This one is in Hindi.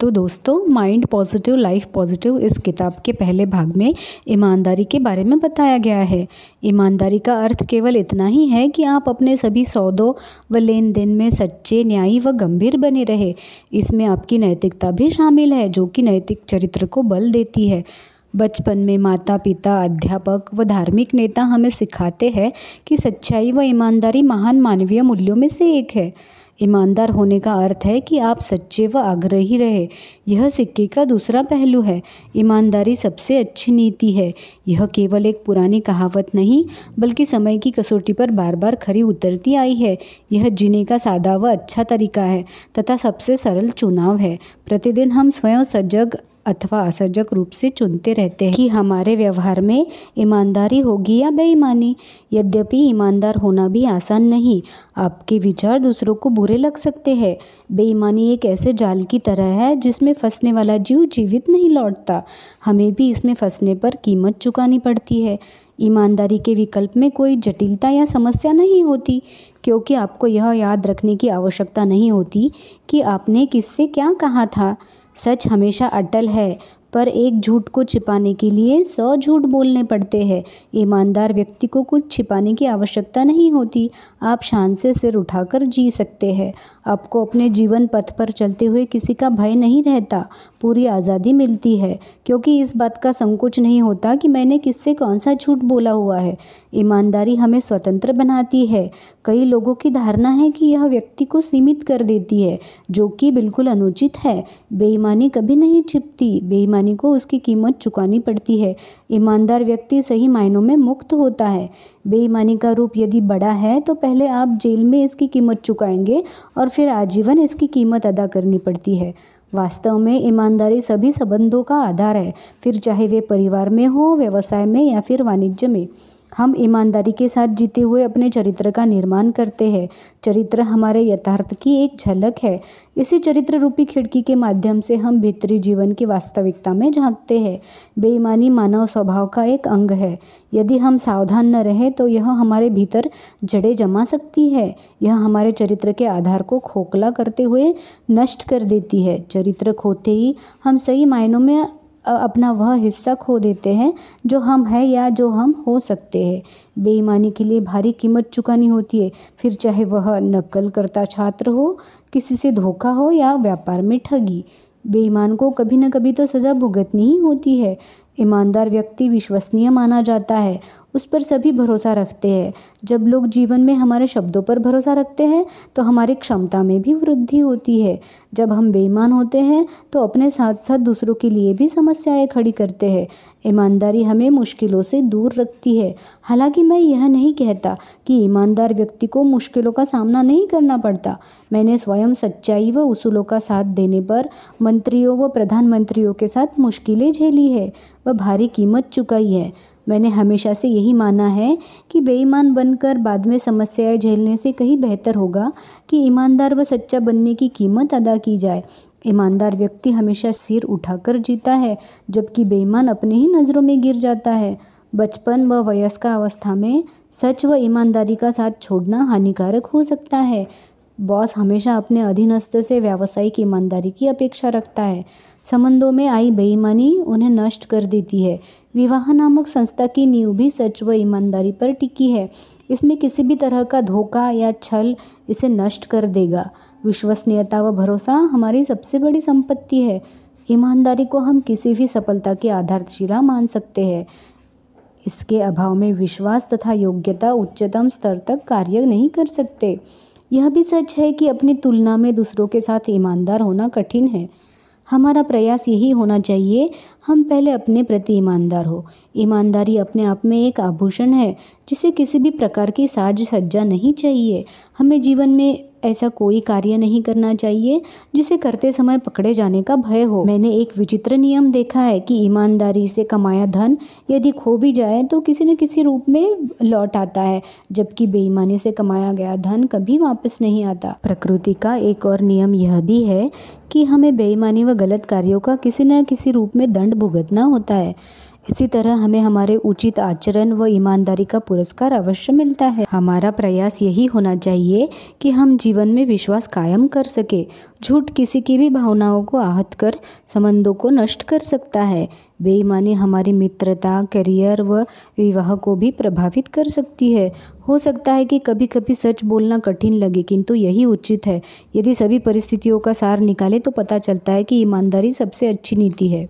तो दोस्तों माइंड पॉजिटिव लाइफ पॉजिटिव इस किताब के पहले भाग में ईमानदारी के बारे में बताया गया है। ईमानदारी का अर्थ केवल इतना ही है कि आप अपने सभी सौदों व लेन देन में सच्चे, न्यायी व गंभीर बने रहे। इसमें आपकी नैतिकता भी शामिल है, जो कि नैतिक चरित्र को बल देती है। बचपन में माता पिता अध्यापक व धार्मिक नेता हमें सिखाते हैं कि सच्चाई व ईमानदारी महान मानवीय मूल्यों में से एक है। ईमानदार होने का अर्थ है कि आप सच्चे व आग्रही रहे। यह सिक्के का दूसरा पहलू है। ईमानदारी सबसे अच्छी नीति है। यह केवल एक पुरानी कहावत नहीं, बल्कि समय की कसौटी पर बार बार खरी उतरती आई है। यह जीने का सादा व अच्छा तरीका है, तथा सबसे सरल चुनाव है। प्रतिदिन हम स्वयं सजग अथवा असजग रूप से चुनते रहते हैं कि हमारे व्यवहार में ईमानदारी होगी या बेईमानी। यद्यपि ईमानदार होना भी आसान नहीं, आपके विचार दूसरों को बुरे लग सकते हैं। बेईमानी एक ऐसे जाल की तरह है जिसमें फंसने वाला जीव जीवित नहीं लौटता। हमें भी इसमें फंसने पर कीमत चुकानी पड़ती है। ईमानदारी के विकल्प में कोई जटिलता या समस्या नहीं होती, क्योंकि आपको यह याद रखने की आवश्यकता नहीं होती कि आपने किससे क्या कहा था। सच हमेशा अटल है। पर एक झूठ को छिपाने के लिए सौ झूठ बोलने पड़ते हैं। ईमानदार व्यक्ति को कुछ छिपाने की आवश्यकता नहीं होती। आप शान से सिर उठाकर जी सकते हैं। आपको अपने जीवन पथ पर चलते हुए किसी का भय नहीं रहता। पूरी आज़ादी मिलती है। क्योंकि इस बात का संकोच नहीं होता कि मैंने किससे कौन सा झूठ बोला हुआ है। ईमानदारी हमें स्वतंत्र बनाती है। कई लोगों की धारणा है कि यह व्यक्ति को सीमित कर देती है, जो कि बिल्कुल अनुचित है। बेईमानी कभी नहीं छिपती। बेईमानी को उसकी कीमत चुकानी पड़ती है। ईमानदार व्यक्ति सही मायनों में मुक्त होता है। बेईमानी का रूप यदि बड़ा है तो पहले आप जेल में इसकी कीमत चुकाएँगे और फिर आजीवन इसकी कीमत अदा करनी पड़ती है। वास्तव में ईमानदारी सभी संबंधों का आधार है, फिर चाहे वे परिवार में हो, व्यवसाय में या फिर वाणिज्य में। हम ईमानदारी के साथ जीते हुए अपने चरित्र का निर्माण करते हैं। चरित्र हमारे यथार्थ की एक झलक है। इसी चरित्र रूपी खिड़की के माध्यम से हम भीतरी जीवन की वास्तविकता में झांकते हैं। बेईमानी मानव स्वभाव का एक अंग है। यदि हम सावधान न रहें तो यह हमारे भीतर जड़ें जमा सकती है। यह हमारे चरित्र के आधार को खोखला करते हुए नष्ट कर देती है। चरित्र खोते ही हम सही मायनों में अपना वह हिस्सा खो देते हैं, जो हम हैं या जो हम हो सकते हैं। बेईमानी के लिए भारी कीमत चुकानी होती है। फिर चाहे वह नकल करता छात्र हो, किसी से धोखा हो या व्यापार में ठगी, बेईमान को कभी न कभी तो सज़ा भुगतनी ही होती है। ईमानदार व्यक्ति विश्वसनीय माना जाता है उस पर सभी भरोसा रखते हैं। जब लोग जीवन में हमारे शब्दों पर भरोसा रखते हैं तो हमारी क्षमता में भी वृद्धि होती है। जब हम बेईमान होते हैं तो अपने साथ साथ दूसरों के लिए भी समस्याएँ खड़ी करते हैं। ईमानदारी हमें मुश्किलों से दूर रखती है। हालाँकि मैं यह नहीं कहता कि ईमानदार व्यक्ति को मुश्किलों का सामना नहीं करना पड़ता। मैंने स्वयं सच्चाई व उसूलों का साथ देने पर मंत्रियों व प्रधानमंत्रियों के साथ मुश्किलें झेली है। व भारी कीमत चुकाई है। मैंने हमेशा से यही माना है कि बेईमान बनकर बाद में समस्याएँ झेलने से कहीं बेहतर होगा कि ईमानदार व सच्चा बनने की कीमत अदा की जाए। ईमानदार व्यक्ति हमेशा सिर उठाकर जीता है, जबकि बेईमान अपने ही नज़रों में गिर जाता है। बचपन व वयस्क अवस्था में सच व ईमानदारी का साथ छोड़ना हानिकारक हो सकता है। बॉस हमेशा अपने अधीनस्थ से व्यावसायिक ईमानदारी की अपेक्षा रखता है। संबंधों में आई बेईमानी उन्हें नष्ट कर देती है। विवाह नामक संस्था की नींव भी सच व ईमानदारी पर टिकी है। इसमें किसी भी तरह का धोखा या छल इसे नष्ट कर देगा। विश्वसनीयता व भरोसा हमारी सबसे बड़ी संपत्ति है। ईमानदारी को हम किसी भी सफलता की आधारशिला मान सकते हैं। इसके अभाव में विश्वास तथा योग्यता उच्चतम स्तर तक कार्य नहीं कर सकते। यह भी सच है कि अपनी तुलना में दूसरों के साथ ईमानदार होना कठिन है। हमारा प्रयास यही होना चाहिए, हम पहले अपने प्रति ईमानदार हो। ईमानदारी अपने आप में एक आभूषण है, जिसे किसी भी प्रकार की साज सज्जा नहीं चाहिए। हमें जीवन में ऐसा कोई कार्य नहीं करना चाहिए, जिसे करते समय पकड़े जाने का भय हो। मैंने एक विचित्र नियम देखा है कि ईमानदारी से कमाया धन यदि खो भी जाए तो किसी न किसी रूप में लौट आता है, जबकि बेईमानी से कमाया गया धन कभी वापस नहीं आता। प्रकृति का एक और नियम यह भी है कि हमें बेईमानी व गलत कार्यों का किसी न किसी रूप में दंड भुगतना होता है। इसी तरह हमें हमारे उचित आचरण व ईमानदारी का पुरस्कार अवश्य मिलता है। हमारा प्रयास यही होना चाहिए कि हम जीवन में विश्वास कायम कर सके। झूठ किसी की भी भावनाओं को आहत कर, संबंधों को नष्ट कर सकता है। बेईमानी हमारी मित्रता, करियर व विवाह को भी प्रभावित कर सकती है। हो सकता है कि कभी कभी सच बोलना कठिन लगे, किंतु यही उचित है। यदि सभी परिस्थितियों का सार निकाले तो पता चलता है कि ईमानदारी सबसे अच्छी नीति है।